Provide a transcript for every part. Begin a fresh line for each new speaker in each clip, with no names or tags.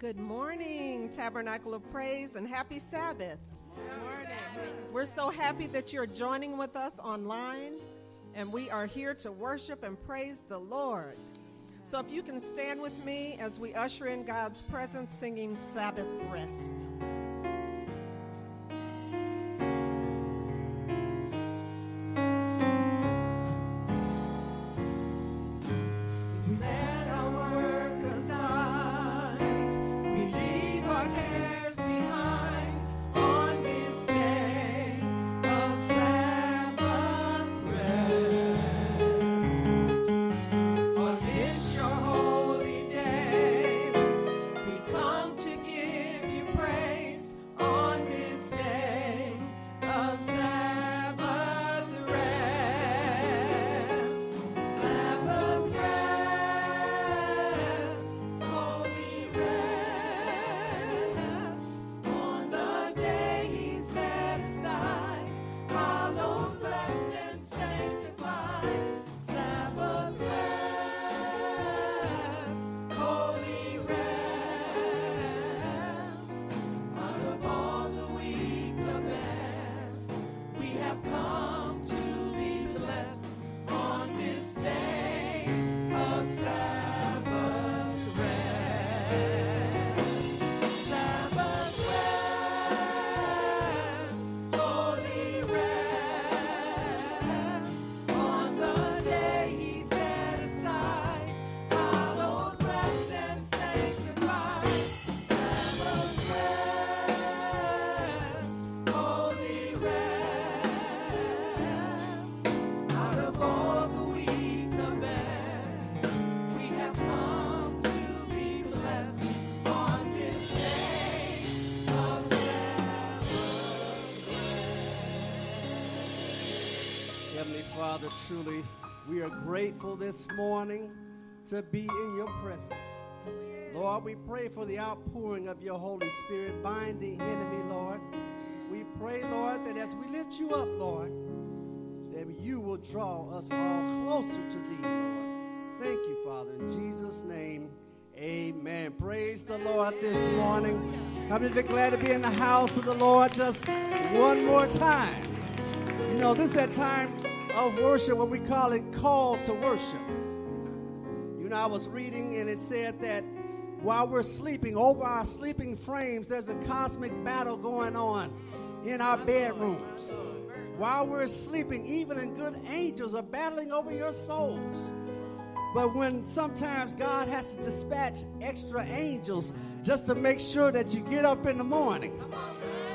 Good morning, Tabernacle of Praise, and happy Sabbath. We're so happy that you're joining with us online, and we are here to worship and praise the Lord. So, if you can stand with me as we usher in God's presence singing Sabbath Rest.
Father, truly, we are grateful this morning to be in your presence. Lord, we pray for the outpouring of your Holy Spirit. Bind the enemy, Lord. We pray, Lord, that as we lift you up, Lord, that you will draw us all closer to thee, Lord. Thank you, Father. In Jesus' name, amen. Praise the Lord this morning. I'm just glad to be in the house of the Lord just one more time. You know, this is that time of worship, what we call it call to worship. You know, I was reading and it said that while we're sleeping, over our sleeping frames, there's a cosmic battle going on in our bedrooms. While we're sleeping, even and good angels are battling over your souls. But when sometimes God has to dispatch extra angels just to make sure that you get up in the morning.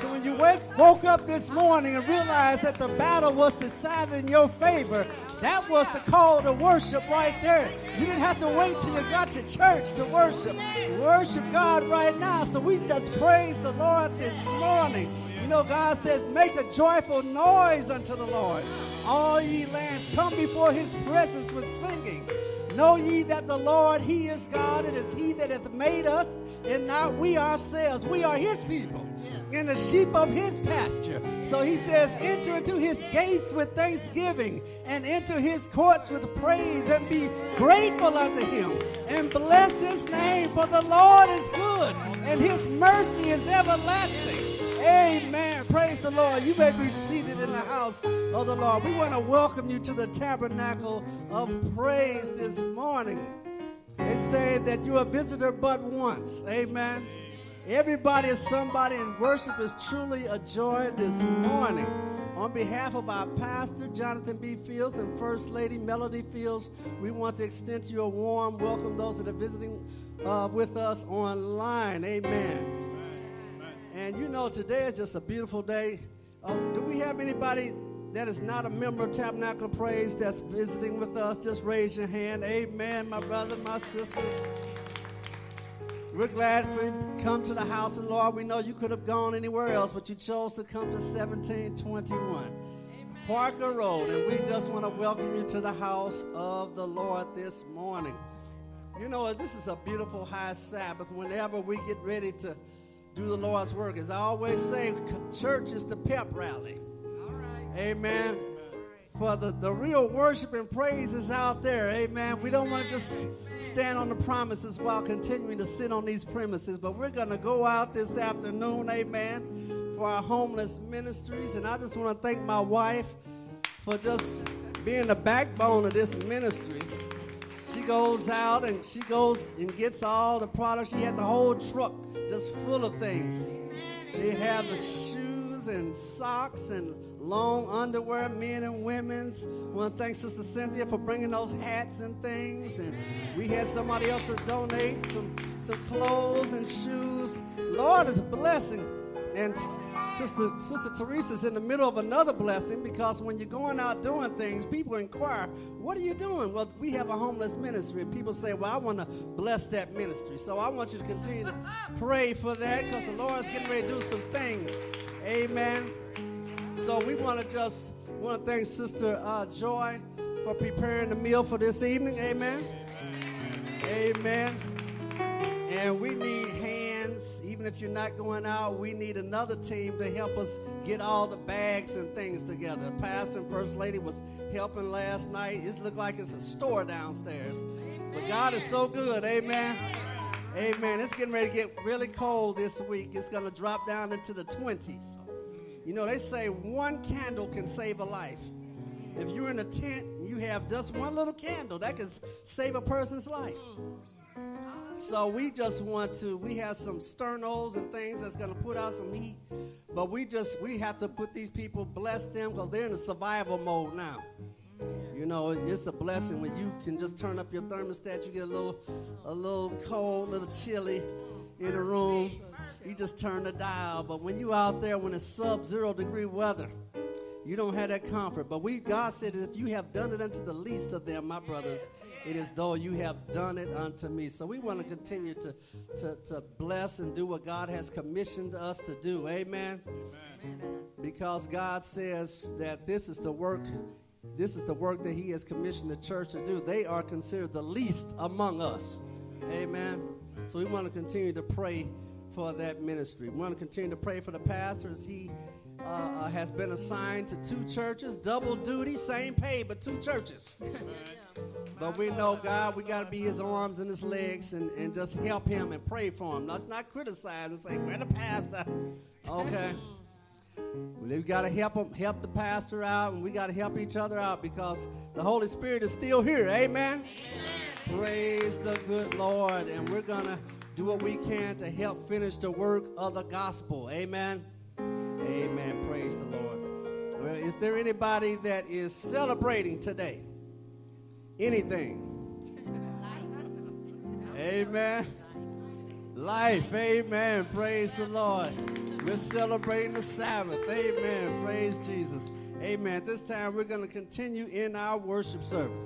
So when you wake, woke up this morning and realized that the battle was decided in your favor, that was the call to worship right there. You didn't have to wait till you got to church to worship. Worship God right now. So we just praise the Lord this morning. You know, God says, make a joyful noise unto the Lord. All ye lands, come before his presence with singing. Know ye that the Lord, he is God. It is he that hath made us, and not we ourselves. We are his people and the sheep of his pasture. So he says, enter into his gates with thanksgiving and enter his courts with praise and be grateful unto him and bless his name for the Lord is good and his mercy is everlasting. Amen. Praise the Lord. You may be seated in the house of the Lord. We want to welcome you to the tabernacle of praise this morning. They say that you're a visitor but once. Amen. Everybody is somebody, and worship is truly a joy this morning. On behalf of our pastor, Jonathan B. Fields, and First Lady Melody Fields, we want to extend to you a warm welcome, those that are visiting uh, with us online. Amen. And you know, today is just a beautiful day. Uh, do we have anybody that is not a member of Tabernacle Praise that's visiting with us? Just raise your hand. Amen, my brother, my sisters. We're glad for you to come to the house And the Lord. We know you could have gone anywhere else, but you chose to come to 1721 Amen. Parker Road. And we just want to welcome you to the house of the Lord this morning. You know, this is a beautiful high Sabbath whenever we get ready to do the Lord's work. As I always say, church is the pep rally. Amen. Amen. for the, the real worship and praise is out there. Amen. We don't want to just stand on the promises while continuing to sit on these premises, but we're going to go out this afternoon. Amen. For our homeless ministries. And I just want to thank my wife for just being the backbone of this ministry. She goes out and she goes and gets all the products. She had the whole truck just full of things. They have the shoes and socks and long underwear, men and women's. I want to thank Sister Cynthia for bringing those hats and things. And we had somebody else to donate some, some clothes and shoes. Lord is a blessing. And Sister, Sister Teresa's in the middle of another blessing because when you're going out doing things, people inquire, What are you doing? Well, we have a homeless ministry. And people say, Well, I want to bless that ministry. So I want you to continue to pray for that because the Lord's getting ready to do some things. Amen. So we want to just want to thank Sister uh, Joy for preparing the meal for this evening. Amen. Amen. And we need hands, even if you're not going out, we need another team to help us get all the bags and things together. Pastor and First Lady was helping last night. It looked like it's a store downstairs. But God is so good. Amen. Amen. It's getting ready to get really cold this week. It's going to drop down into the 20s. You know, they say one candle can save a life. If you're in a tent, and you have just one little candle that can save a person's life. So we just want to, we have some sternos and things that's going to put out some heat. But we just, we have to put these people, bless them because they're in a survival mode now. You know, it's a blessing when you can just turn up your thermostat. You get a little, a little cold, a little chilly in the room you just turn the dial. But when you out there when it's sub-zero degree weather, you don't have that comfort. But we, God said, if you have done it unto the least of them, my brothers, it is though you have done it unto me. So we want to continue to, to, to bless and do what God has commissioned us to do. Amen? Amen. Because God says that this is the work, this is the work that He has commissioned the church to do. They are considered the least among us. Amen. So we want to continue to pray for that ministry. We want to continue to pray for the pastors. He uh, uh, has been assigned to two churches, double duty, same pay, but two churches. but we know God, we got to be his arms and his legs and, and just help him and pray for him. Let's not criticize and say, We're the pastor. Okay. We got to help him, help the pastor out, and we got to help each other out because the Holy Spirit is still here. Amen. Amen. Praise the good Lord. And we're going to do what we can to help finish the work of the gospel. Amen. Amen. Praise the Lord. Well, is there anybody that is celebrating today? Anything? Amen. Life. Amen. Praise the Lord. We're celebrating the Sabbath. Amen. Praise Jesus. Amen. This time we're going to continue in our worship service.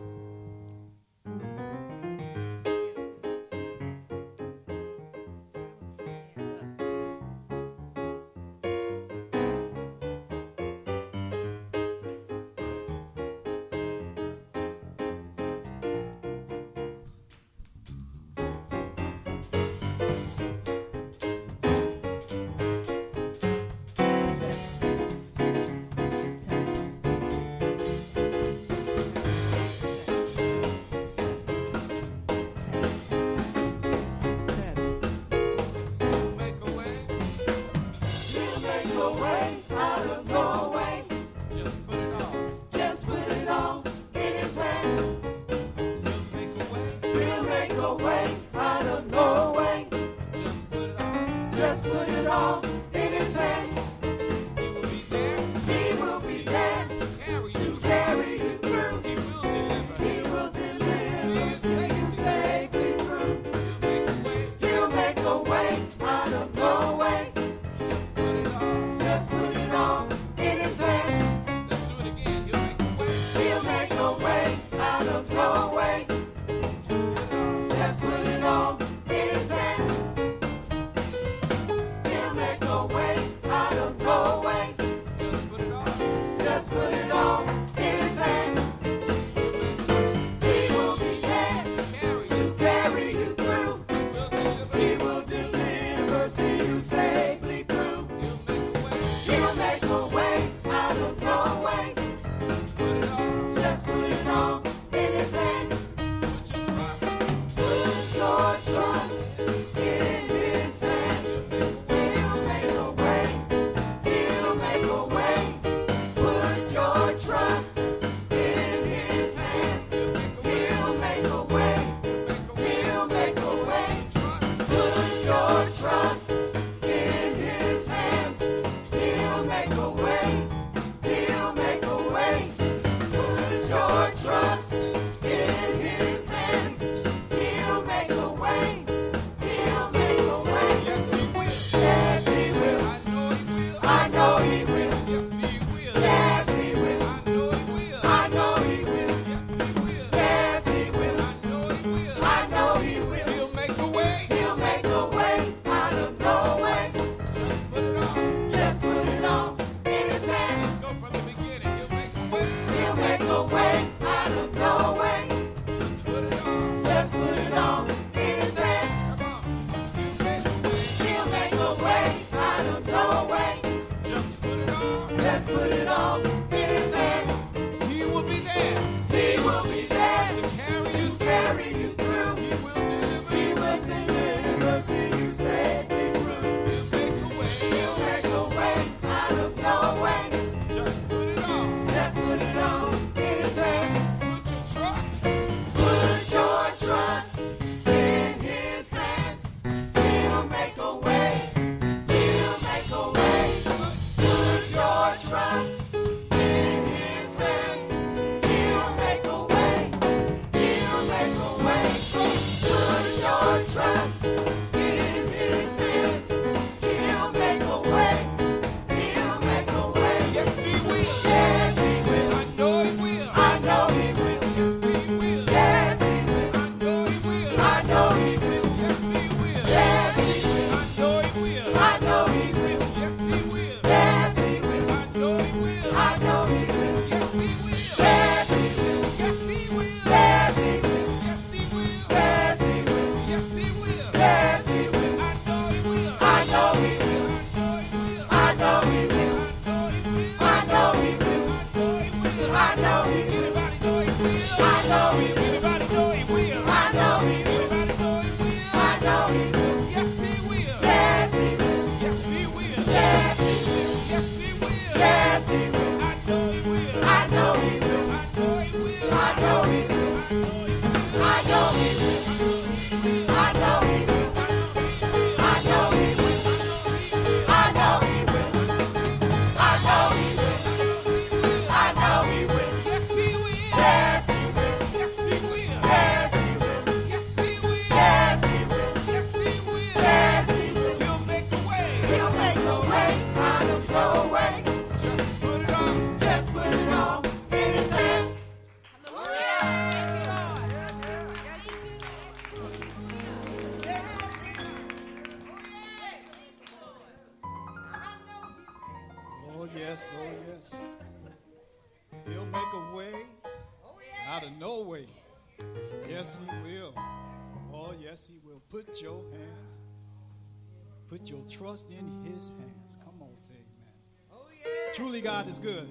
Truly, God is good.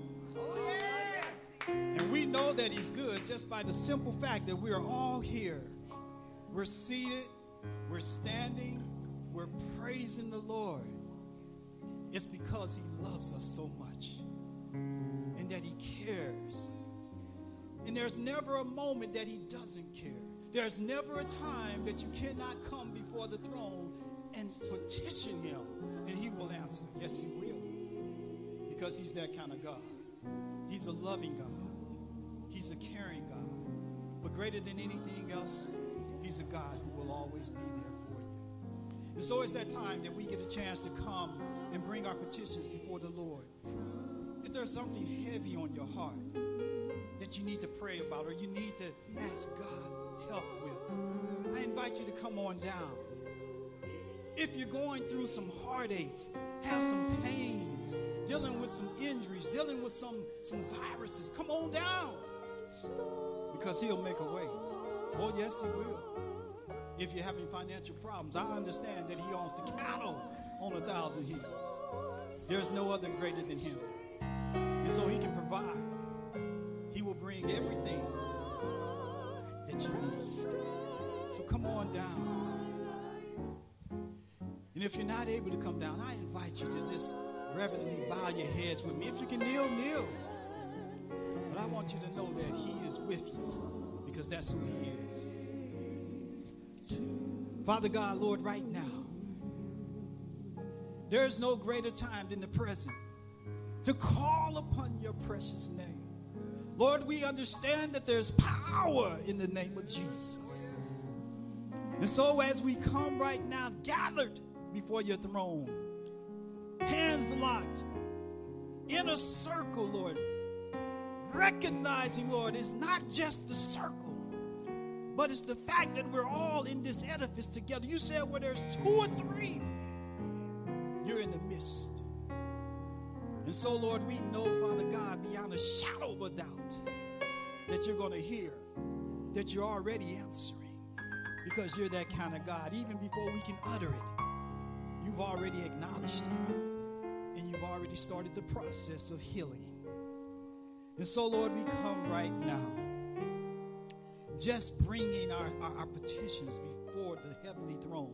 And we know that He's good just by the simple fact that we are all here. We're seated, we're standing, we're praising the Lord. It's because He loves us so much and that He cares. And there's never a moment that He doesn't care. There's never a time that you cannot come before the throne and petition Him and He will answer. Yes, He will. Because He's that kind of God. He's a loving God, He's a caring God. But greater than anything else, He's a God who will always be there for you. And always that time that we get a chance to come and bring our petitions before the Lord. If there's something heavy on your heart that you need to pray about or you need to ask God help with, I invite you to come on down. If you're going through some heartaches, have some pains, dealing with some injuries, dealing with some, some viruses, come on down. Because he'll make a way. Oh, yes, he will. If you're having financial problems, I understand that he owns the cattle on a thousand hills. There's no other greater than him. And so he can provide. He will bring everything that you need. So come on down. And if you're not able to come down, I invite you to just reverently bow your heads with me. If you can kneel, kneel. But I want you to know that he is with you because that's who he is. Father God, Lord, right now, there is no greater time than the present to call upon your precious name. Lord, we understand that there's power in the name of Jesus. And so, as we come right now, gathered before your throne, hands locked, in a circle, Lord, recognizing, Lord, it's not just the circle, but it's the fact that we're all in this edifice together. You said where there's two or three, you're in the midst. And so, Lord, we know, Father God, beyond a shadow of a doubt, that you're going to hear, that you're already answering, because you're that kind of God. Even before we can utter it, you've already acknowledged it, you've already started the process of healing. And so, Lord, we come right now, just bringing our, our, our petitions before the heavenly throne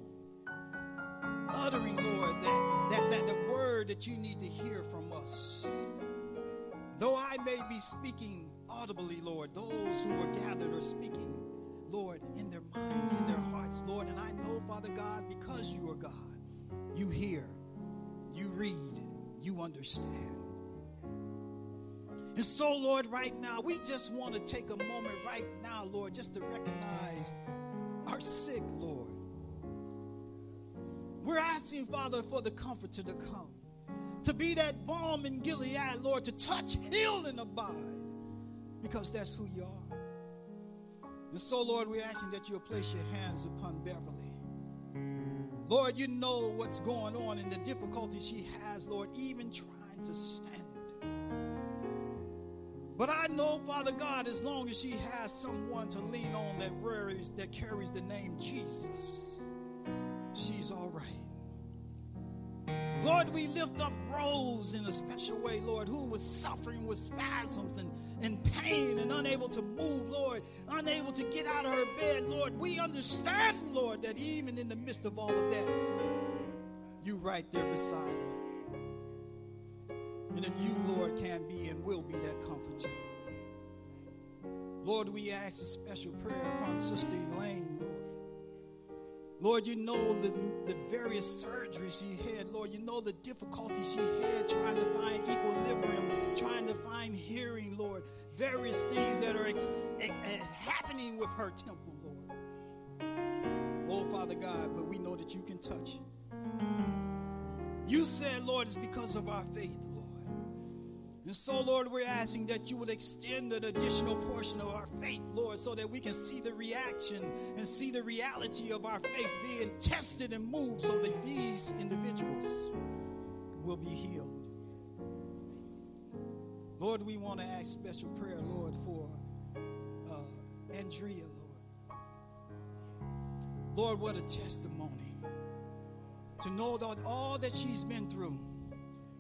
uttering, Lord, that, that, that the word that you need to hear from us. Though I may be speaking audibly, Lord, those who are gathered are speaking, Lord, in their minds, in their hearts, Lord. And I know, Father God, because you are God, you hear, you read, you understand. And so, Lord, right now, we just want to take a moment right now, Lord, just to recognize our sick, Lord. We're asking, Father, for the comforter to come, to be that balm in Gilead, Lord, to touch, heal, and abide, because that's who you are. And so, Lord, we're asking that you'll place your hands upon Beverly. Lord, you know what's going on and the difficulties she has, Lord, even trying to stand. But I know, Father God, as long as she has someone to lean on that, carries, that carries the name Jesus, she's all right. Lord, we lift up Rose in a special way, Lord, who was suffering with spasms and, and pain and unable to move, Lord, unable to get out of her bed, Lord. We understand, Lord, that even in the midst of all of that, you right there beside her. And that you, Lord, can be and will be that comforter. Lord, we ask a special prayer upon Sister Elaine, Lord. Lord, you know the, the various surgeries she had. Lord, you know the difficulties she had trying to find equilibrium, trying to find hearing, Lord. Various things that are ex- ex- happening with her temple, Lord. Oh, Father God, but we know that you can touch. You said, Lord, it's because of our faith. And so, Lord, we're asking that you will extend an additional portion of our faith, Lord, so that we can see the reaction and see the reality of our faith being tested and moved so that these individuals will be healed. Lord, we want to ask special prayer, Lord, for uh, Andrea, Lord. Lord, what a testimony to know that all that she's been through,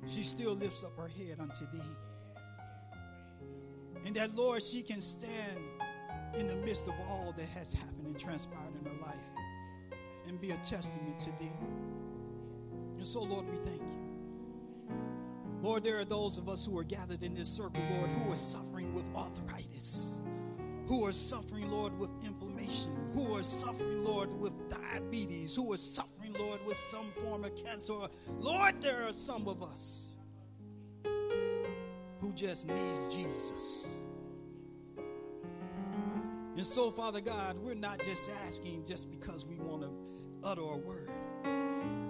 she still lifts up her head unto thee. And that, Lord, she can stand in the midst of all that has happened and transpired in her life and be a testament to thee. And so, Lord, we thank you. Lord, there are those of us who are gathered in this circle, Lord, who are suffering with arthritis, who are suffering, Lord, with inflammation, who are suffering, Lord, with diabetes, who are suffering, Lord, with some form of cancer. Lord, there are some of us who just needs Jesus. And so, Father God, we're not just asking just because we want to utter a word,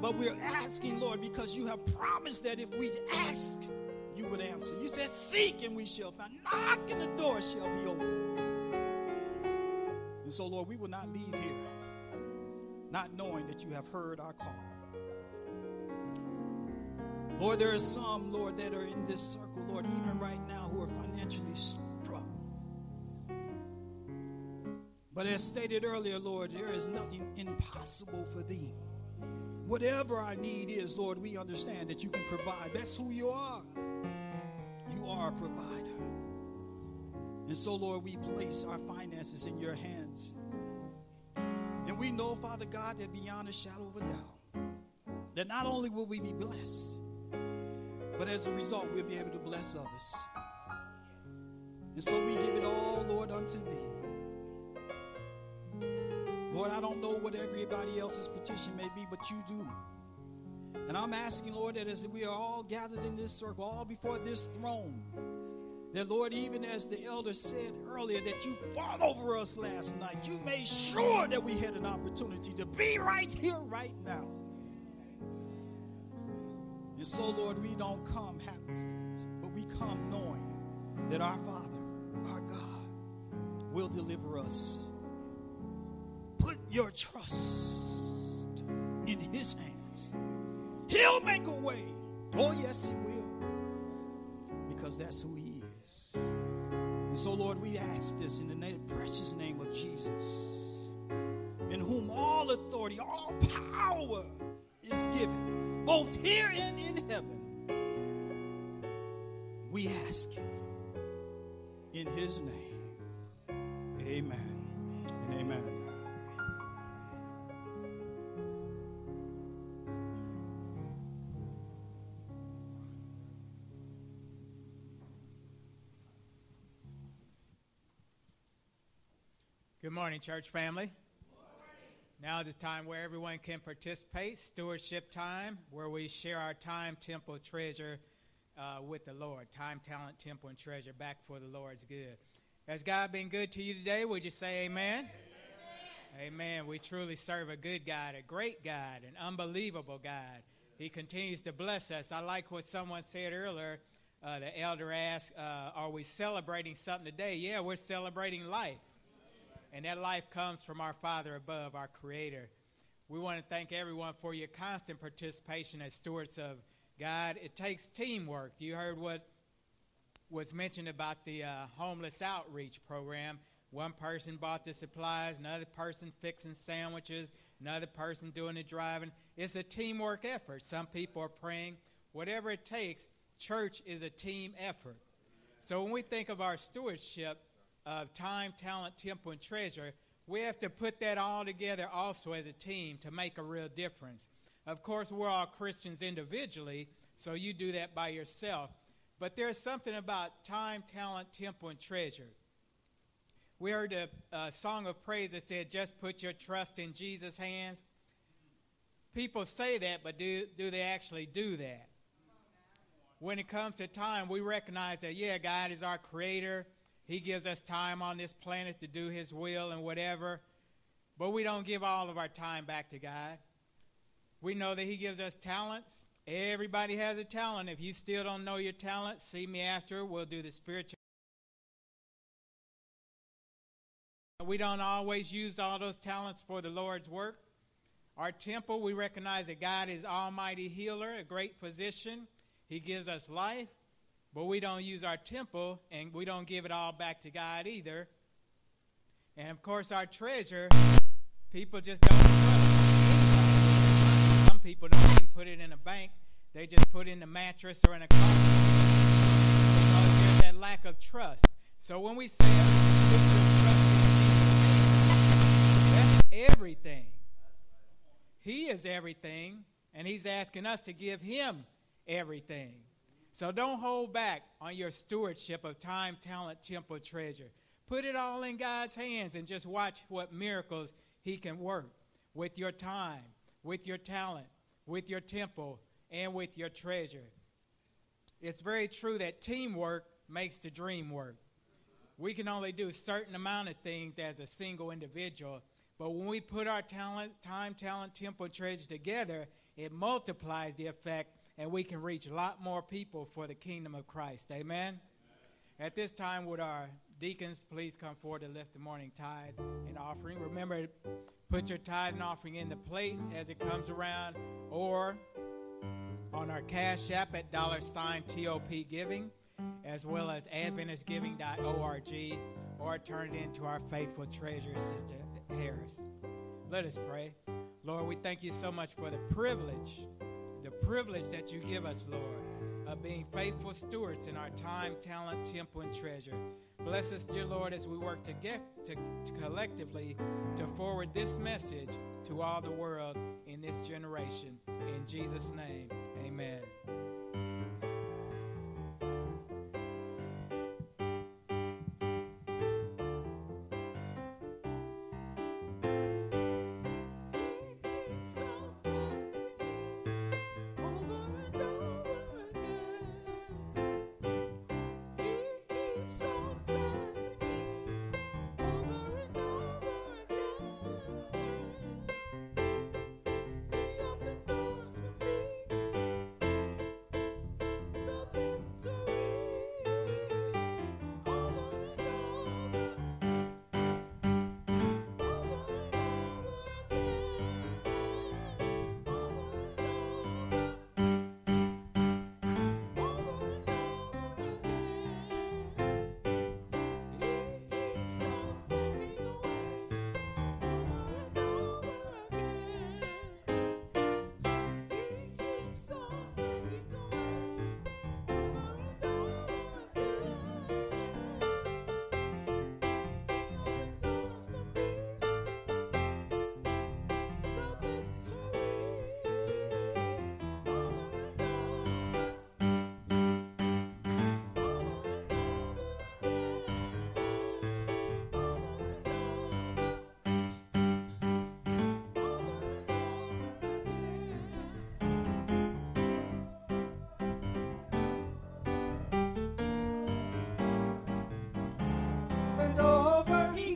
but we're asking, Lord, because you have promised that if we ask, you would answer. You said, Seek and we shall find, knock and the door shall be open. And so, Lord, we will not leave here not knowing that you have heard our call. Lord, there are some, Lord, that are in this circle, Lord, even right now, who are financially struck. But as stated earlier, Lord, there is nothing impossible for thee. Whatever our need is, Lord, we understand that you can provide. That's who you are. You are a provider. And so, Lord, we place our finances in your hands. We know, Father God, that beyond a shadow of a doubt, that not only will we be blessed, but as a result, we'll be able to bless others. And so we give it all, Lord, unto thee. Lord, I don't know what everybody else's petition may be, but you do. And I'm asking, Lord, that as we are all gathered in this circle, all before this throne, that, Lord, even as the elder said earlier, that you fought over us last night. You made sure that we had an opportunity to be right here, right now. And so, Lord, we don't come happenstance, but we come knowing that our Father, our God, will deliver us Put your trust in His hands. He'll make a way. Oh, yes, He will. Because that's who He is. And so, Lord, we ask this in the name, precious name of Jesus, in whom all authority, all power is given, both here and in heaven. We ask in His name. Amen and amen.
Good morning, church family. Now is the time where everyone can participate, stewardship time, where we share our time, temple, treasure uh, with the Lord. Time, talent, temple, and treasure back for the Lord's good. Has God been good to you today? Would you say amen? Amen. amen. We truly serve a good God, a great God, an unbelievable God. He continues to bless us. I like what someone said earlier. Uh, the elder asked, uh, Are we celebrating something today? Yeah, we're celebrating life and that life comes from our Father above, our Creator. We want to thank everyone for your constant participation as stewards of God. It takes teamwork. You heard what was mentioned about the uh, homeless outreach program. One person bought the supplies, another person fixing sandwiches, another person doing the driving. It's a teamwork effort. Some people are praying. Whatever it takes, church is a team effort. So when we think of our stewardship, of time, talent, temple, and treasure, we have to put that all together also as a team to make a real difference. Of course, we're all Christians individually, so you do that by yourself. But there's something about time, talent, temple, and treasure. We heard a, a song of praise that said, just put your trust in Jesus' hands. People say that, but do, do they actually do that? When it comes to time, we recognize that, yeah, God is our creator. He gives us time on this planet to do His will and whatever, but we don't give all of our time back to God. We know that He gives us talents. Everybody has a talent. If you still don't know your talent, see me after. We'll do the spiritual. We don't always use all those talents for the Lord's work. Our temple, we recognize that God is Almighty Healer, a great physician. He gives us life. But we don't use our temple and we don't give it all back to God either. And of course, our treasure, people just don't. Some people don't even put it in a bank, they just put it in a mattress or in a car because there's that lack of trust. So when we say oh, that's everything. He is everything, and He's asking us to give Him everything. So don't hold back on your stewardship of time, talent, temple, treasure. Put it all in God's hands and just watch what miracles He can work with your time, with your talent, with your temple, and with your treasure. It's very true that teamwork makes the dream work. We can only do a certain amount of things as a single individual, but when we put our talent, time, talent, temple, treasure together, it multiplies the effect and we can reach a lot more people for the kingdom of Christ. Amen? Amen. At this time, would our deacons please come forward to lift the morning tithe and offering? Remember, put your tithe and offering in the plate as it comes around or on our cash app at dollar sign TOP giving, as well as AdventistGiving.org, or turn it into our faithful treasurer, Sister Harris. Let us pray. Lord, we thank you so much for the privilege, privilege that you give us, Lord, of being faithful stewards in our time, talent, temple, and treasure. Bless us, dear Lord, as we work to get to, to collectively to forward this message to all the world in this generation. In Jesus' name, amen.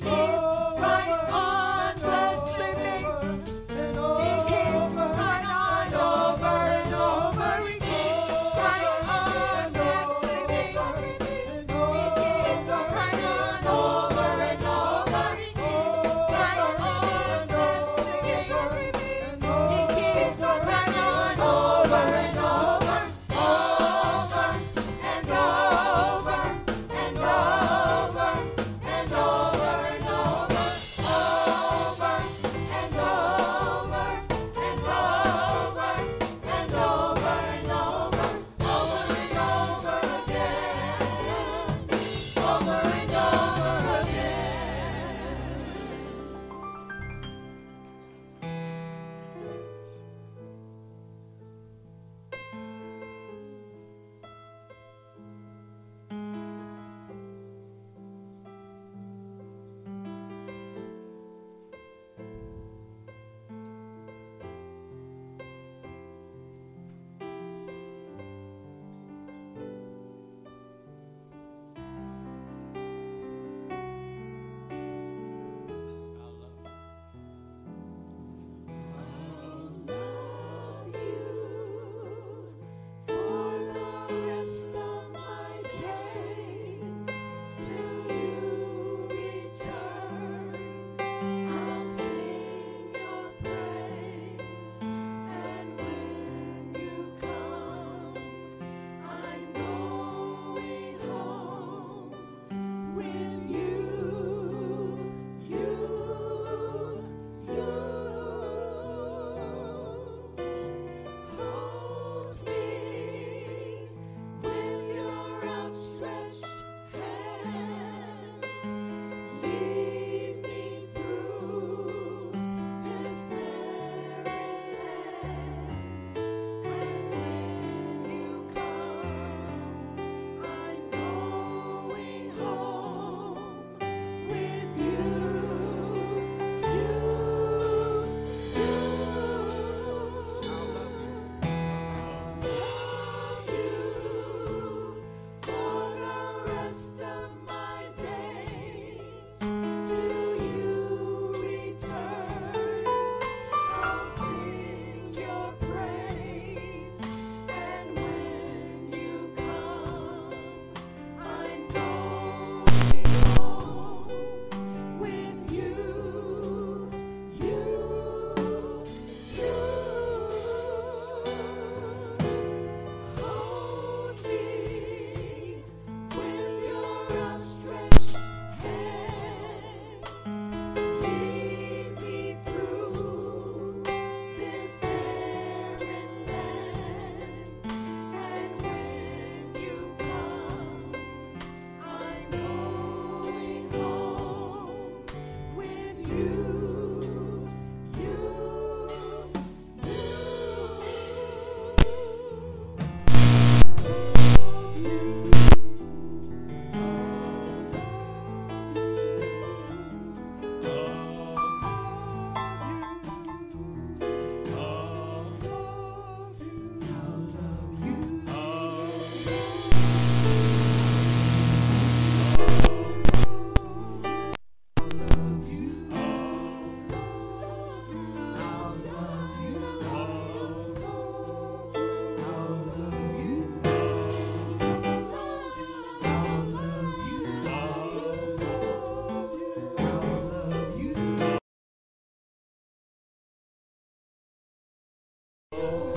Lord. Oh.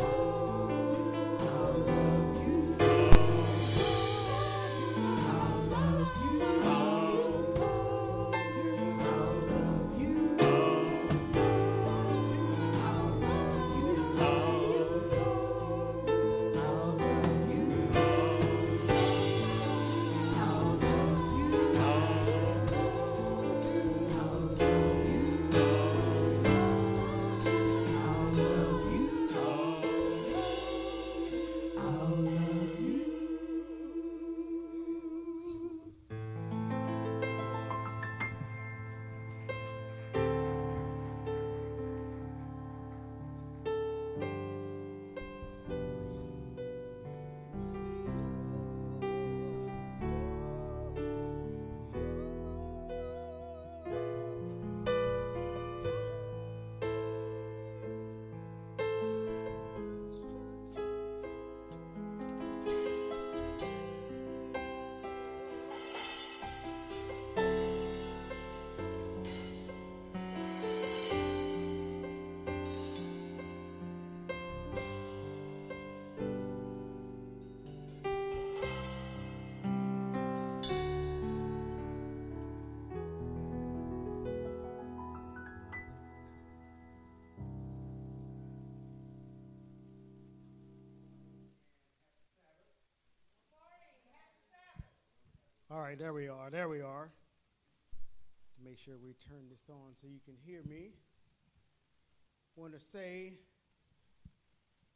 All right, there we are. There we are. Make sure we turn this on so you can hear me. Want to say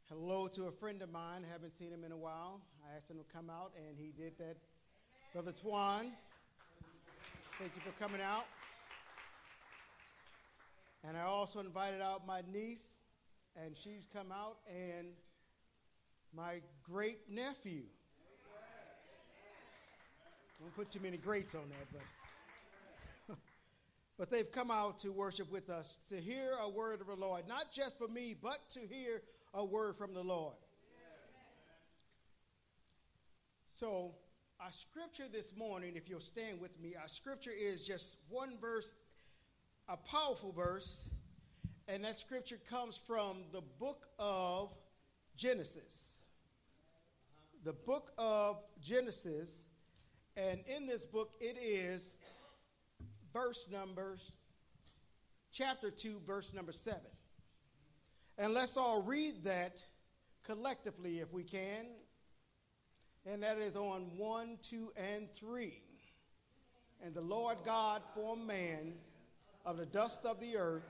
hello to a friend of mine. Haven't seen him in a while. I asked him to come out, and he did that. Brother Twan, thank you for coming out. And I also invited out my niece, and she's come out, and my great nephew. I won't put too many greats on that, but but they've come out to worship with us to hear a word of the Lord, not just for me, but to hear a word from the Lord. So, our scripture this morning, if you'll stand with me, our scripture is just one verse, a powerful verse, and that scripture comes from the book of Genesis. The book of Genesis and in this book, it is verse number, chapter 2, verse number 7. And let's all read that collectively if we can. And that is on 1, 2, and 3. And the Lord God formed man of the dust of the earth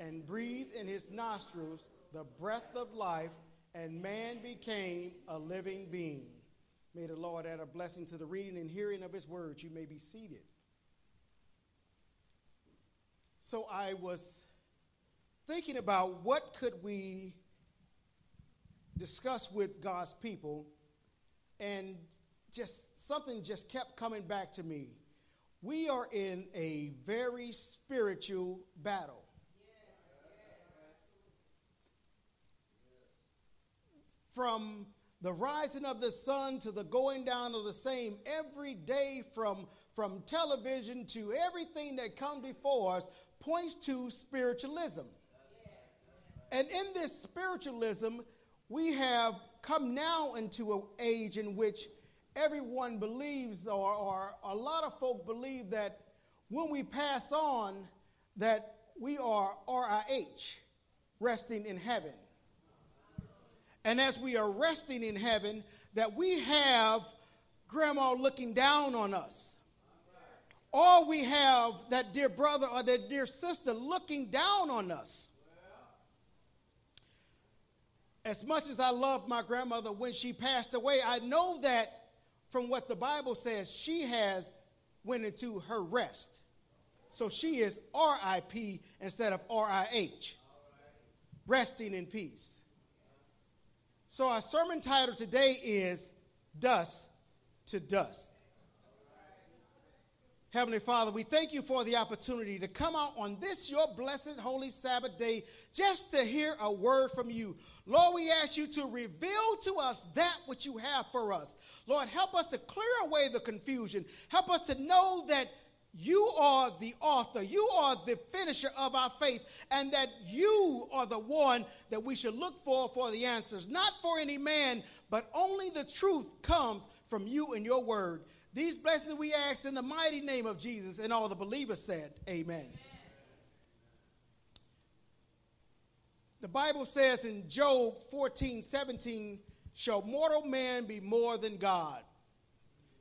and breathed in his nostrils the breath of life, and man became a living being. May the Lord add a blessing to the reading and hearing of his words. You may be seated. So I was thinking about what could we discuss with God's people and just something just kept coming back to me. We are in a very spiritual battle. From the rising of the sun to the going down of the same every day from, from television to everything that comes before us points to spiritualism. And in this spiritualism, we have come now into an age in which everyone believes, or, or a lot of folk believe that when we pass on, that we are RIH, resting in heaven and as we are resting in heaven, that we have grandma looking down on us. Or we have that dear brother or that dear sister looking down on us. As much as I love my grandmother when she passed away, I know that from what the Bible says, she has went into her rest. So she is RIP instead of RIH, resting in peace. So, our sermon title today is Dust to Dust. Heavenly Father, we thank you for the opportunity to come out on this, your blessed holy Sabbath day, just to hear a word from you. Lord, we ask you to reveal to us that which you have for us. Lord, help us to clear away the confusion. Help us to know that you are the author, you are the finisher of our faith, and that you are the one that we should look for for the answers. Not for any man, but only the truth comes from you and your word. These blessings we ask in the mighty name of Jesus, and all the believers said, Amen. Amen. The Bible says in Job 14 17, Shall mortal man be more than God?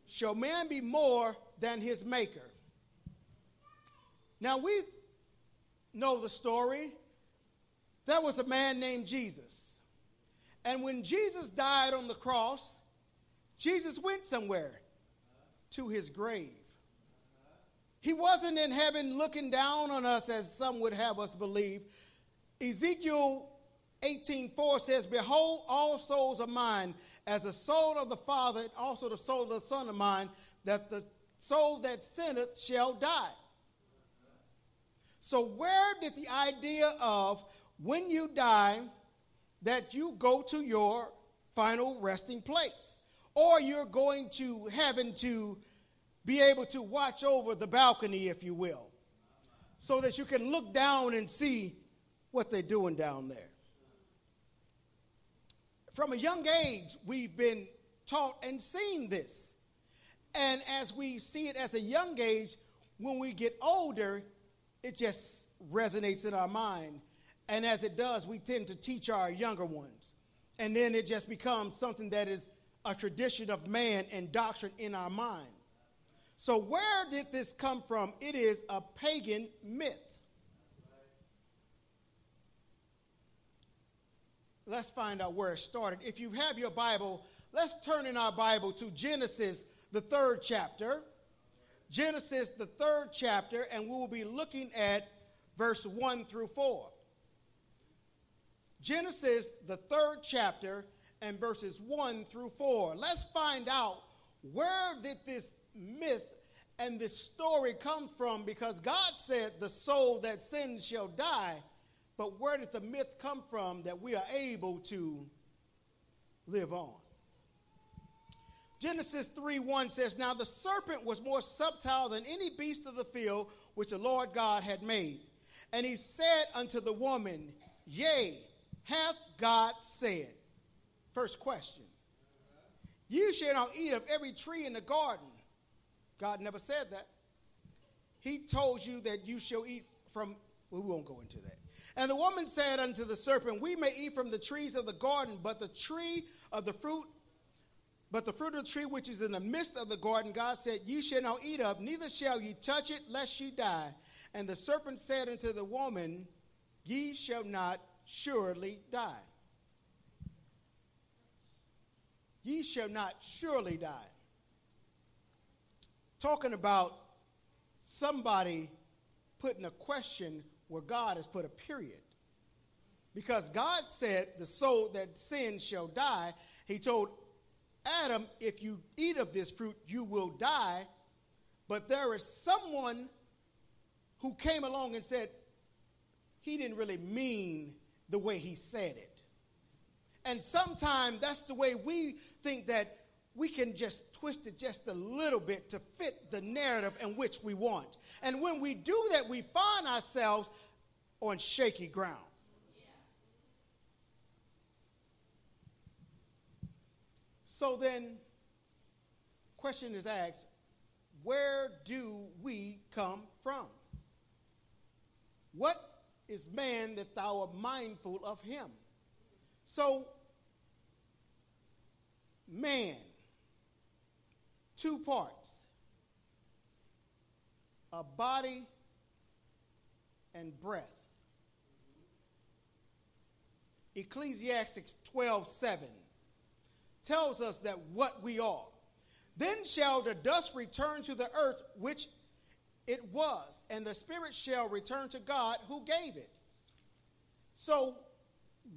Shall man be more than his maker? Now we know the story. There was a man named Jesus. And when Jesus died on the cross, Jesus went somewhere to his grave. He wasn't in heaven looking down on us as some would have us believe. Ezekiel 18:4 says, Behold, all souls are mine, as the soul of the Father, and also the soul of the Son of mine, that the soul that sinneth shall die. So, where did the idea of when you die that you go to your final resting place? Or you're going to heaven to be able to watch over the balcony, if you will, so that you can look down and see what they're doing down there. From a young age, we've been taught and seen this. And as we see it as a young age, when we get older, it just resonates in our mind. And as it does, we tend to teach our younger ones. And then it just becomes something that is a tradition of man and doctrine in our mind. So, where did this come from? It is a pagan myth. Let's find out where it started. If you have your Bible, let's turn in our Bible to Genesis, the third chapter. Genesis, the third chapter, and we will be looking at verse 1 through 4. Genesis, the third chapter, and verses 1 through 4. Let's find out where did this myth and this story come from because God said the soul that sins shall die. But where did the myth come from that we are able to live on? Genesis 3 1 says, Now the serpent was more subtle than any beast of the field which the Lord God had made. And he said unto the woman, Yea, hath God said? First question. You shall not eat of every tree in the garden. God never said that. He told you that you shall eat from, well, we won't go into that. And the woman said unto the serpent, We may eat from the trees of the garden, but the tree of the fruit, but the fruit of the tree which is in the midst of the garden, God said, Ye shall not eat of, neither shall ye touch it, lest ye die. And the serpent said unto the woman, Ye shall not surely die. Ye shall not surely die. Talking about somebody putting a question where God has put a period. Because God said, The soul that sins shall die. He told Adam, If you eat of this fruit, you will die. But there is someone who came along and said, He didn't really mean the way he said it. And sometimes that's the way we think that we can just twist it just a little bit to fit the narrative in which we want. And when we do that, we find ourselves on shaky ground. So then, question is asked, where do we come from? What is man that thou art mindful of him? So, man, two parts a body and breath. Ecclesiastes 12 7 tells us that what we are. Then shall the dust return to the earth which it was, and the spirit shall return to God who gave it. So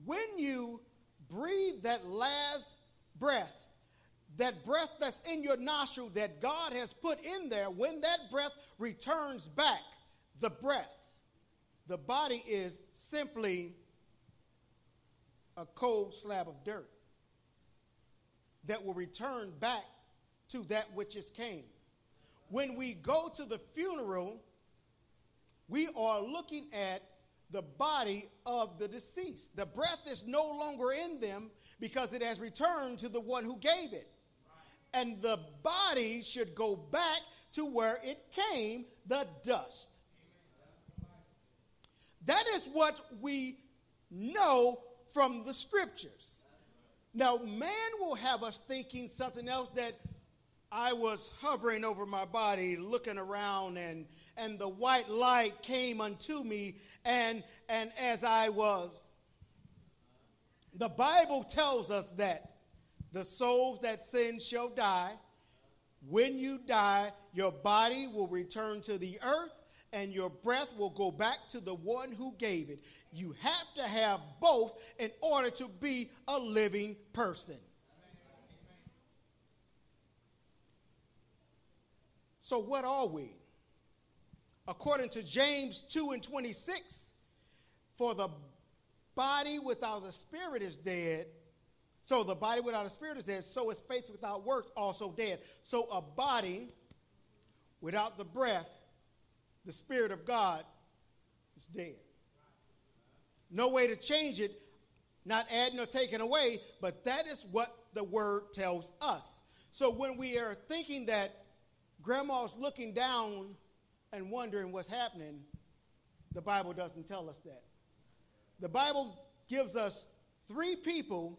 when you breathe that last breath, that breath that's in your nostril that God has put in there, when that breath returns back, the breath, the body is simply a cold slab of dirt that will return back to that which is came. when we go to the funeral, we are looking at the body of the deceased. The breath is no longer in them because it has returned to the one who gave it. And the body should go back to where it came, the dust. That is what we know from the scriptures. Now, man will have us thinking something else that I was hovering over my body, looking around, and, and the white light came unto me, and, and as I was. The Bible tells us that the souls that sin shall die. When you die, your body will return to the earth and your breath will go back to the one who gave it. You have to have both in order to be a living person. So, what are we? According to James 2 and 26, for the body without a spirit is dead. So, the body without a spirit is dead. So is faith without works also dead. So, a body without the breath the Spirit of God is dead. No way to change it, not adding or taking away, but that is what the word tells us. So when we are thinking that grandma's looking down and wondering what's happening, the Bible doesn't tell us that. The Bible gives us three people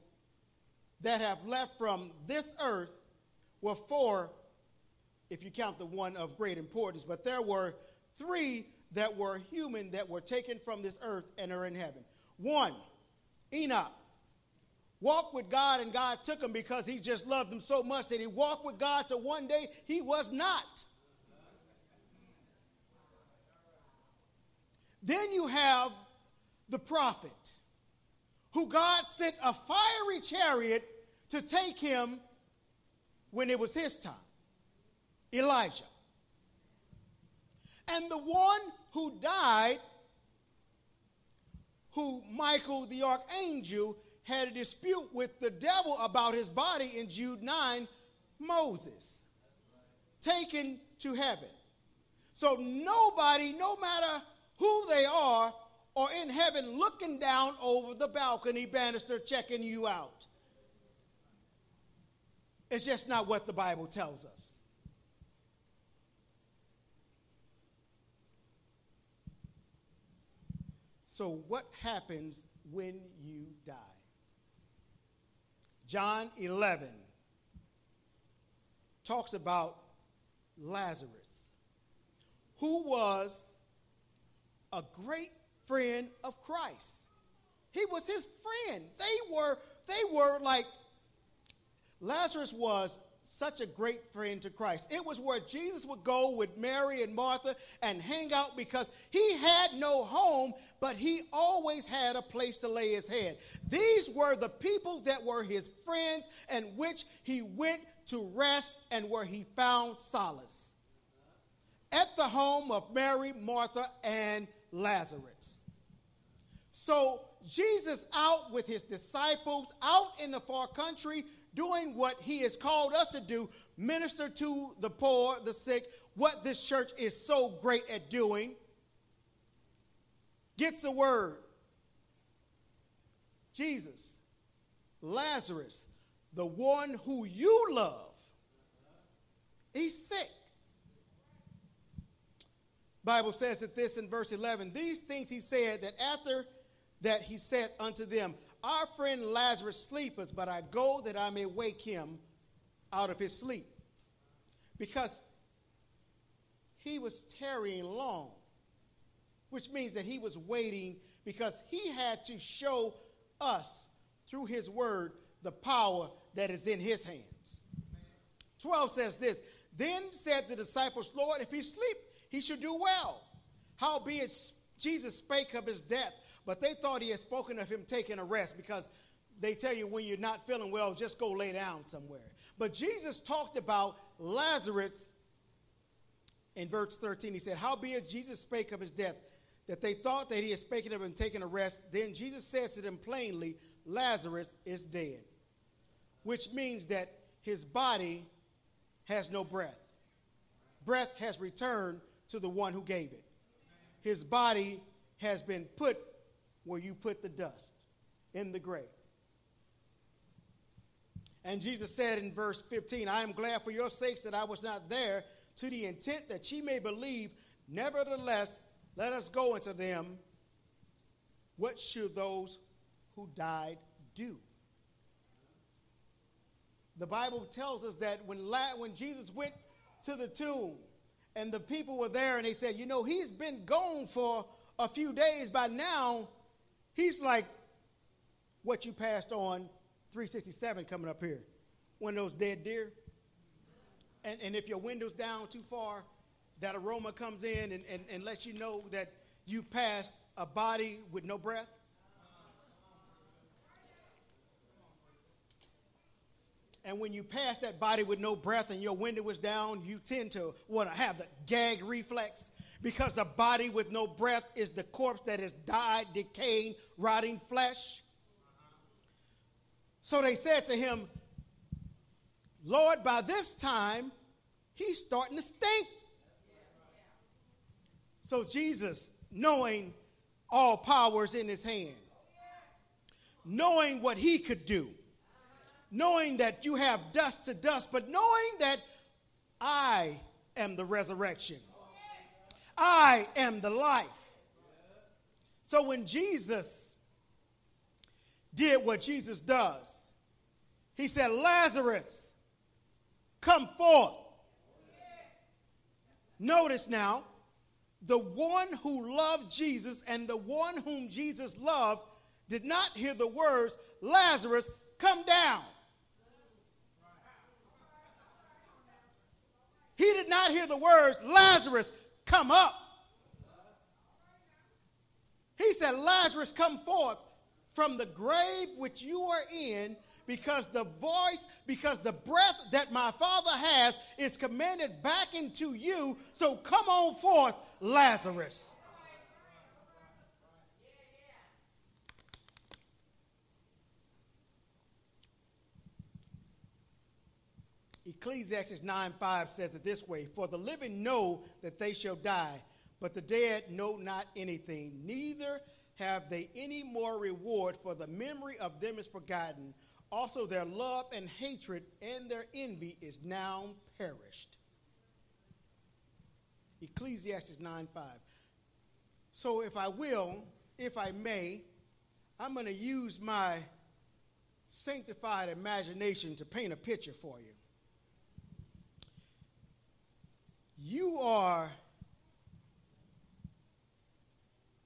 that have left from this earth, well, four if you count the one of great importance, but there were three that were human that were taken from this earth and are in heaven. One, Enoch. Walked with God, and God took him because he just loved him so much that he walked with God till one day he was not. Then you have the prophet, who God sent a fiery chariot to take him when it was his time Elijah. And the one who died, who Michael the archangel had a dispute with the devil about his body in Jude 9, Moses, taken to heaven. So nobody, no matter who they are, or in heaven looking down over the balcony banister checking you out. It's just not what the Bible tells us. So, what happens when you die? John 11 talks about Lazarus, who was a great friend of Christ. He was his friend. They were, they were like, Lazarus was such a great friend to Christ. It was where Jesus would go with Mary and Martha and hang out because he had no home, but he always had a place to lay his head. These were the people that were his friends and which he went to rest and where he found solace. At the home of Mary, Martha, and Lazarus. So Jesus out with his disciples out in the far country doing what he has called us to do minister to the poor, the sick, what this church is so great at doing. Gets a word. Jesus, Lazarus, the one who you love, he's sick. Bible says that this in verse 11, these things he said that after that he said unto them, our friend Lazarus sleepeth, but I go that I may wake him out of his sleep. Because he was tarrying long, which means that he was waiting because he had to show us through his word the power that is in his hands. 12 says this Then said the disciples, Lord, if he sleep, he should do well. Howbeit Jesus spake of his death but they thought he had spoken of him taking a rest because they tell you when you're not feeling well, just go lay down somewhere. But Jesus talked about Lazarus in verse 13. He said, Howbeit Jesus spake of his death, that they thought that he had spoken of him taking a rest. Then Jesus said to them plainly, Lazarus is dead, which means that his body has no breath. breath has returned to the one who gave it. His body has been put where you put the dust in the grave. And Jesus said in verse 15, I am glad for your sakes that I was not there, to the intent that she may believe. Nevertheless, let us go into them. What should those who died do? The Bible tells us that when, la- when Jesus went to the tomb and the people were there and they said, You know, he's been gone for a few days. By now, he's like what you passed on 367 coming up here. One of those dead deer. And, and if your window's down too far, that aroma comes in and, and, and lets you know that you passed a body with no breath. And when you pass that body with no breath and your window is down, you tend to want to have the gag reflex because a body with no breath is the corpse that has died, decaying, rotting flesh. So they said to him, Lord, by this time, he's starting to stink. So Jesus, knowing all powers in his hand, knowing what he could do, knowing that you have dust to dust, but knowing that I am the resurrection, I am the life. So when Jesus did what Jesus does, he said, Lazarus, come forth. Notice now, the one who loved Jesus and the one whom Jesus loved did not hear the words, Lazarus, come down. He did not hear the words, Lazarus, come up. He said, Lazarus, come forth from the grave which you are in, because the voice, because the breath that my Father has is commanded back into you. So come on forth, Lazarus. Ecclesiastes 9 5 says it this way For the living know that they shall die, but the dead know not anything, neither have they any more reward, for the memory of them is forgotten. Also, their love and hatred and their envy is now perished. Ecclesiastes 9 5. So, if I will, if I may, I'm going to use my sanctified imagination to paint a picture for you. You are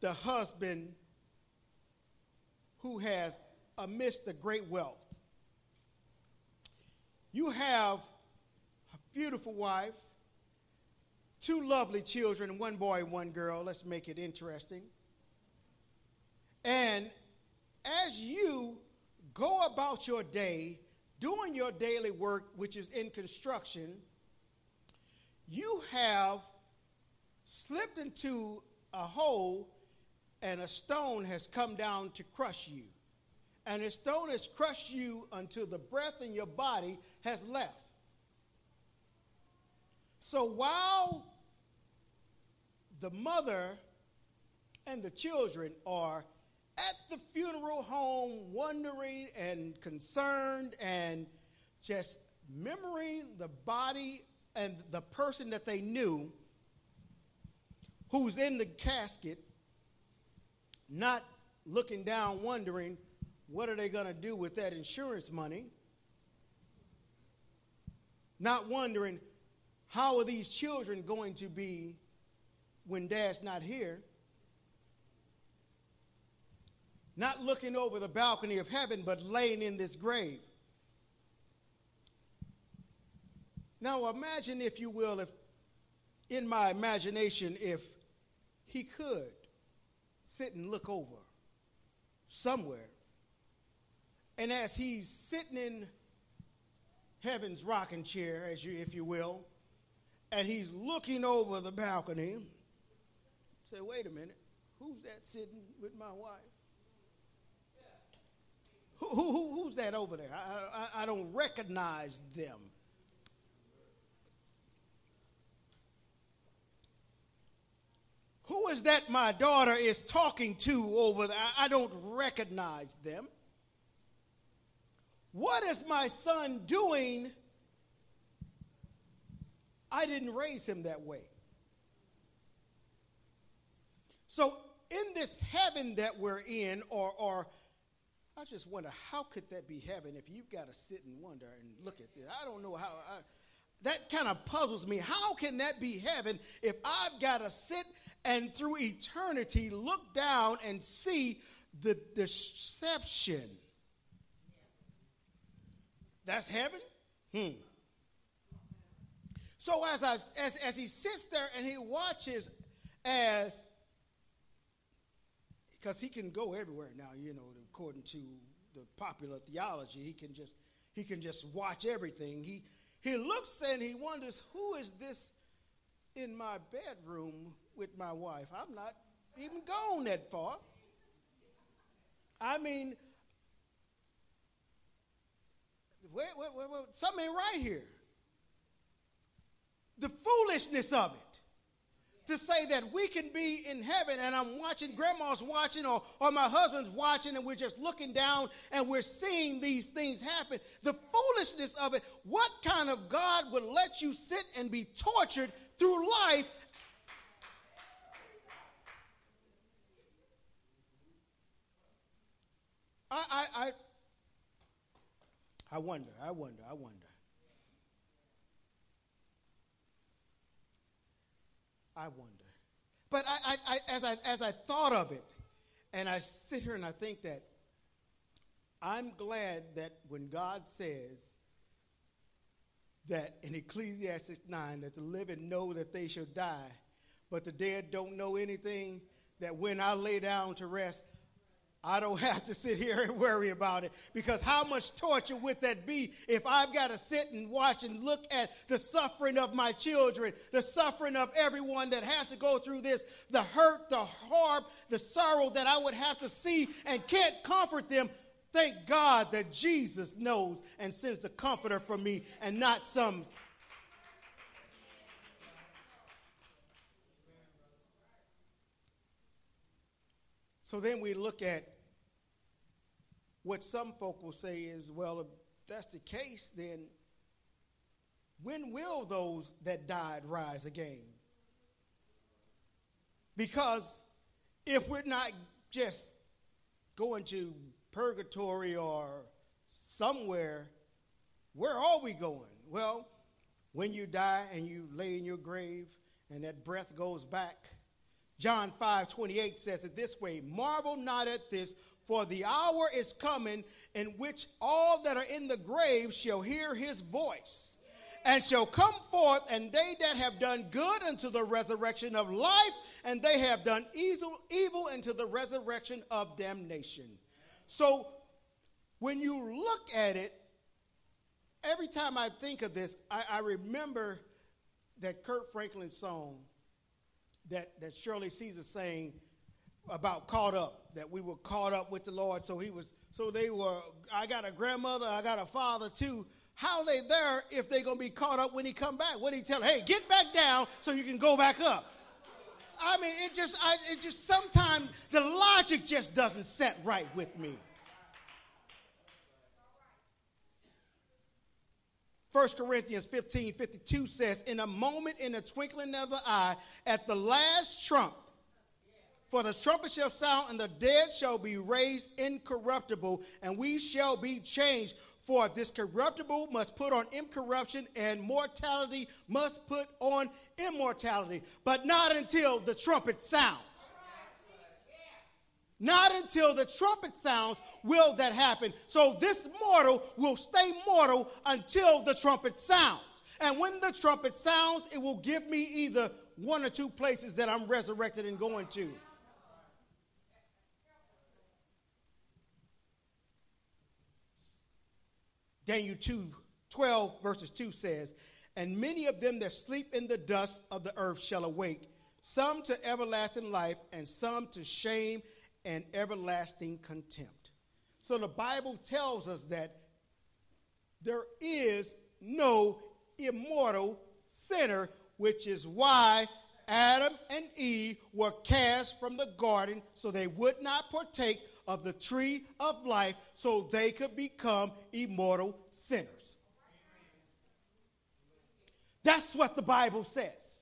the husband who has amidst the great wealth. You have a beautiful wife, two lovely children, one boy, one girl. Let's make it interesting. And as you go about your day, doing your daily work, which is in construction, you have slipped into a hole and a stone has come down to crush you. And a stone has crushed you until the breath in your body has left. So while the mother and the children are at the funeral home wondering and concerned and just memorizing the body and the person that they knew who's in the casket, not looking down, wondering what are they going to do with that insurance money, not wondering how are these children going to be when dad's not here, not looking over the balcony of heaven, but laying in this grave. Now imagine, if you will, if in my imagination, if he could sit and look over somewhere. And as he's sitting in heaven's rocking chair, as you, if you will, and he's looking over the balcony, say, wait a minute, who's that sitting with my wife? Who, who, who's that over there? I, I, I don't recognize them. Is that my daughter is talking to over there? I don't recognize them. What is my son doing? I didn't raise him that way. So, in this heaven that we're in, or, or I just wonder how could that be heaven if you've got to sit and wonder and look at this? I don't know how. I, that kind of puzzles me. How can that be heaven if I've got to sit and through eternity look down and see the deception? That's heaven? Hmm. So as, I, as, as he sits there and he watches as, because he can go everywhere now, you know, according to the popular theology, he can just, he can just watch everything. He, he looks and he wonders, who is this in my bedroom with my wife? I'm not even gone that far. I mean, wait, wait, wait, wait, something ain't right here. The foolishness of it. To say that we can be in heaven and I'm watching, grandma's watching, or, or my husband's watching, and we're just looking down and we're seeing these things happen. The foolishness of it. What kind of God would let you sit and be tortured through life I, I, I, I wonder, I wonder, I wonder. I wonder. But I, I, I, as, I, as I thought of it, and I sit here and I think that I'm glad that when God says that in Ecclesiastes 9 that the living know that they shall die, but the dead don't know anything, that when I lay down to rest, I don't have to sit here and worry about it because how much torture would that be if I've got to sit and watch and look at the suffering of my children, the suffering of everyone that has to go through this, the hurt, the harm, the sorrow that I would have to see and can't comfort them. Thank God that Jesus knows and sends a comforter for me and not some So then we look at what some folk will say is, well, if that's the case, then when will those that died rise again? Because if we're not just going to purgatory or somewhere, where are we going? Well, when you die and you lay in your grave and that breath goes back, John 5 28 says it this way Marvel not at this, for the hour is coming in which all that are in the grave shall hear his voice, and shall come forth, and they that have done good unto the resurrection of life, and they have done evil, unto the resurrection of damnation. So when you look at it, every time I think of this, I, I remember that Kirk Franklin song that, that Shirley Caesar sang about caught up, that we were caught up with the Lord. So he was, so they were, I got a grandmother, I got a father too. How they there if they're gonna be caught up when he come back? What he tell Hey, get back down so you can go back up. I mean, it just, I, it just sometimes the logic just doesn't set right with me. 1 Corinthians 15 52 says, In a moment, in a twinkling of an eye, at the last trump, for the trumpet shall sound, and the dead shall be raised incorruptible, and we shall be changed. For this corruptible must put on incorruption, and mortality must put on immortality, but not until the trumpet sounds. Not until the trumpet sounds will that happen. So this mortal will stay mortal until the trumpet sounds. And when the trumpet sounds, it will give me either one or two places that I'm resurrected and going to. Daniel 2 12, verses 2 says, And many of them that sleep in the dust of the earth shall awake, some to everlasting life, and some to shame and everlasting contempt. So the Bible tells us that there is no immortal sinner, which is why Adam and Eve were cast from the garden so they would not partake of the tree of life so they could become immortal sinners. That's what the Bible says.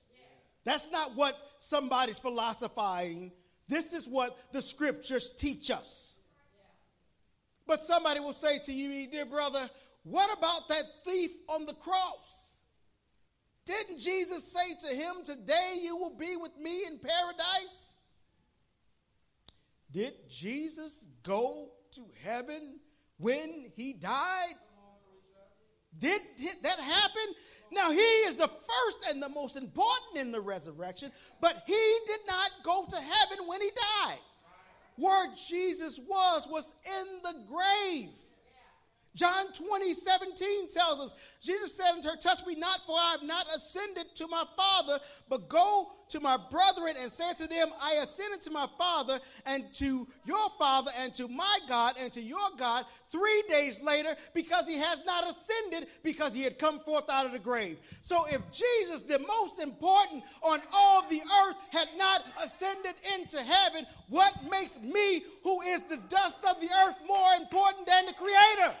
That's not what somebody's philosophizing. This is what the scriptures teach us. But somebody will say to you, dear brother, what about that thief on the cross? Didn't Jesus say to him, Today you will be with me in paradise? Did Jesus go to heaven when he died? Did, that happen? Now, he is the first and the most important in the resurrection, but he did not go to heaven when he died. Where Jesus was, was in the grave. John 20, 17 tells us, Jesus said unto her, Touch me not, for I have not ascended to my Father, but go to my brethren and say to them, I ascended to my Father and to your Father and to my God and to your God three days later, because he has not ascended, because he had come forth out of the grave. So if Jesus, the most important on all the earth, had not ascended into heaven, what makes me, who is the dust of the earth, more important than the Creator?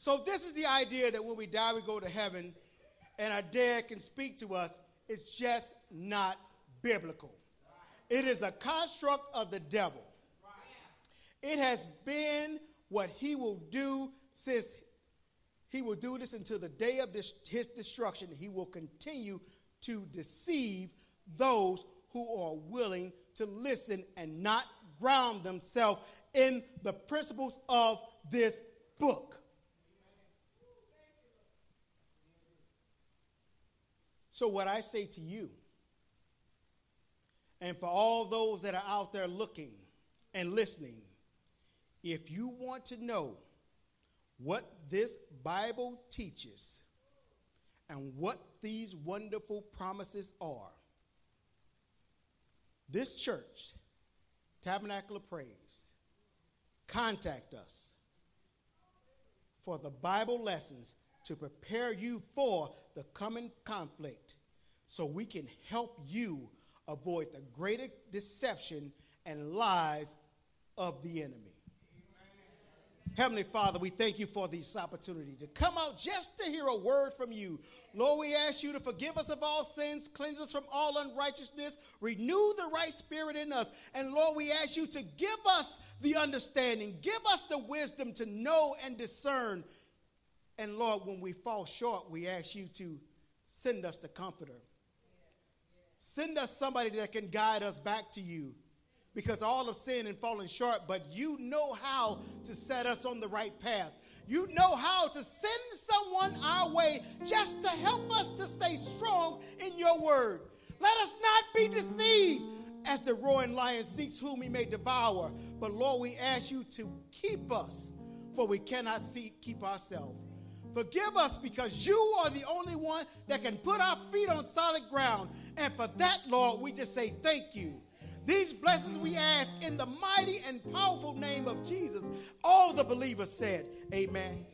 So this is the idea that when we die, we go to heaven, and our dead can speak to us. It's just not biblical. It is a construct of the devil. It has been what he will do since he will do this until the day of this, his destruction. He will continue to deceive those who are willing to listen and not ground themselves in the principles of this book. So, what I say to you, and for all those that are out there looking and listening, if you want to know what this Bible teaches and what these wonderful promises are, this church, Tabernacle of Praise, contact us for the Bible lessons to prepare you for the coming conflict so we can help you avoid the greater deception and lies of the enemy. Heavenly Father, we thank you for this opportunity to come out just to hear a word from you. Lord, we ask you to forgive us of all sins, cleanse us from all unrighteousness, renew the right spirit in us. And Lord, we ask you to give us the understanding, give us the wisdom to know and discern and Lord, when we fall short, we ask you to send us the comforter. Send us somebody that can guide us back to you because all of sin and fallen short, but you know how to set us on the right path. You know how to send someone our way just to help us to stay strong in your word. Let us not be deceived as the roaring lion seeks whom he may devour. But Lord, we ask you to keep us, for we cannot see, keep ourselves. Forgive us because you are the only one that can put our feet on solid ground. And for that, Lord, we just say thank you. These blessings we ask in the mighty and powerful name of Jesus. All the believers said, Amen.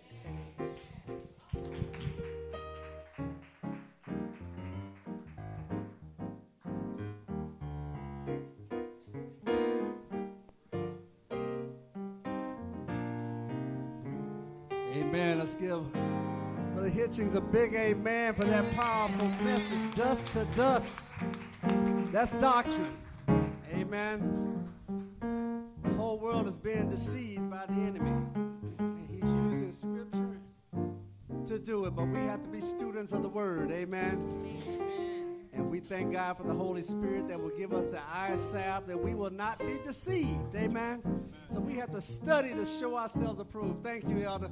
Amen. Let's give Brother Hitchings a big amen for that powerful message. Dust to dust. That's doctrine. Amen. The whole world is being deceived by the enemy. And he's using scripture to do it, but we have to be students of the word. Amen. And we thank God for the Holy Spirit that will give us the eye salve that we will not be deceived. Amen. So we have to study to show ourselves approved. Thank you, Elder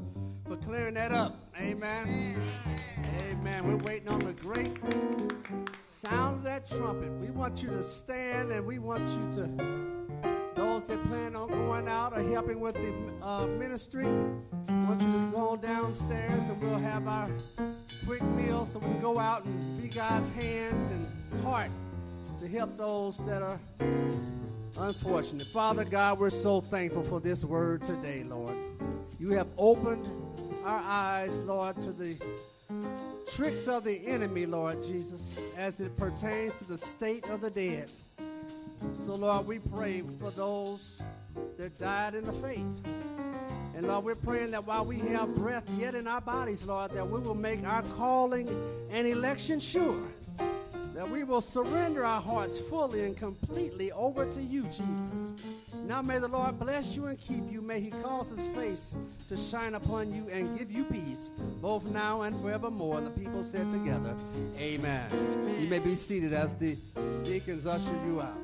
for clearing that up. Amen. Amen. We're waiting on the great sound of that trumpet. We want you to stand and we want you to, those that plan on going out or helping with the uh, ministry, want you to go downstairs and we'll have our quick meal so we can go out and be God's hands and heart to help those that are unfortunate. Father God, we're so thankful for this word today, Lord. You have opened our eyes, Lord, to the tricks of the enemy, Lord Jesus, as it pertains to the state of the dead. So, Lord, we pray for those that died in the faith. And Lord, we're praying that while we have breath yet in our bodies, Lord, that we will make our calling and election sure. That we will surrender our hearts fully and completely over to you, Jesus. Now may the Lord bless you and keep you. May he cause his face to shine upon you and give you peace, both now and forevermore. The people said together, Amen. You may be seated as the deacons usher you out.